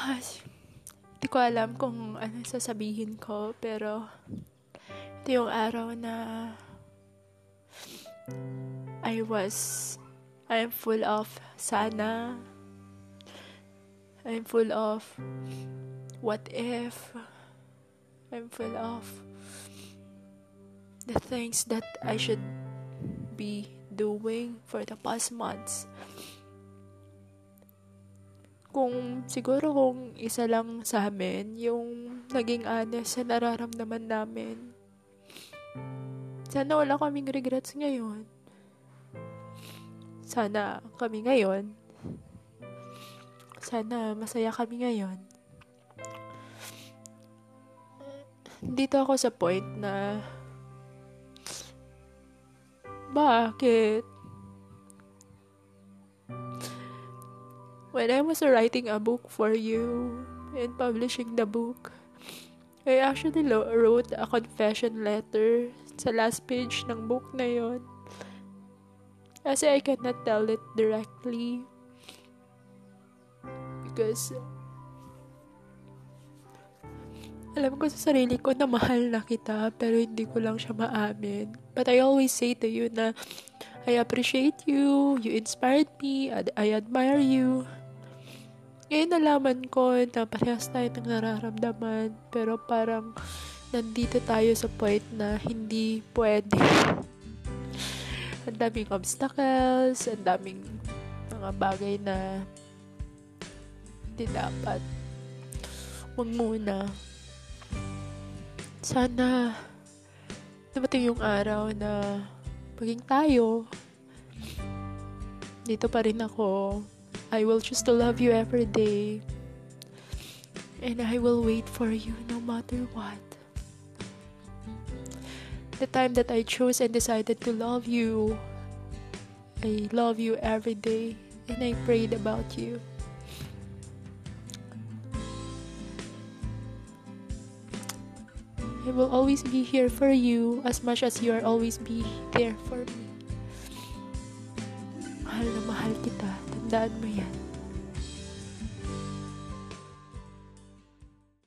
Ay, Hindi ko alam kung ano sasabihin ko, pero ito yung araw na I was, I'm full of sana. I'm full of what if. I'm full of the things that I should be doing for the past months. Kung siguro kung isa lang sa amin yung naging honest sa nararamdaman namin. Sana wala kaming regrets ngayon. Sana kami ngayon. Sana masaya kami ngayon. Dito ako sa point na bakit? When I was writing a book for you and publishing the book, I actually wrote a confession letter sa last page ng book na yon. Kasi I cannot tell it directly. Because alam ko sa sarili ko na mahal na kita pero hindi ko lang siya maamin. But I always say to you na I appreciate you, you inspired me, I admire you. Ngayon nalaman ko na parehas tayo ng nararamdaman pero parang nandito tayo sa point na hindi pwede. ang daming obstacles, ang daming mga bagay na hindi dapat. Huwag muna. Sana dumating yung araw na maging tayo. Dito pa rin ako. I will choose to love you every day. And I will wait for you no matter what. The time that I chose and decided to love you, I love you every day and I prayed about you. I will always be here for you as much as you are always be there for me. Mahal na mahal kita. Tandaan mo yan.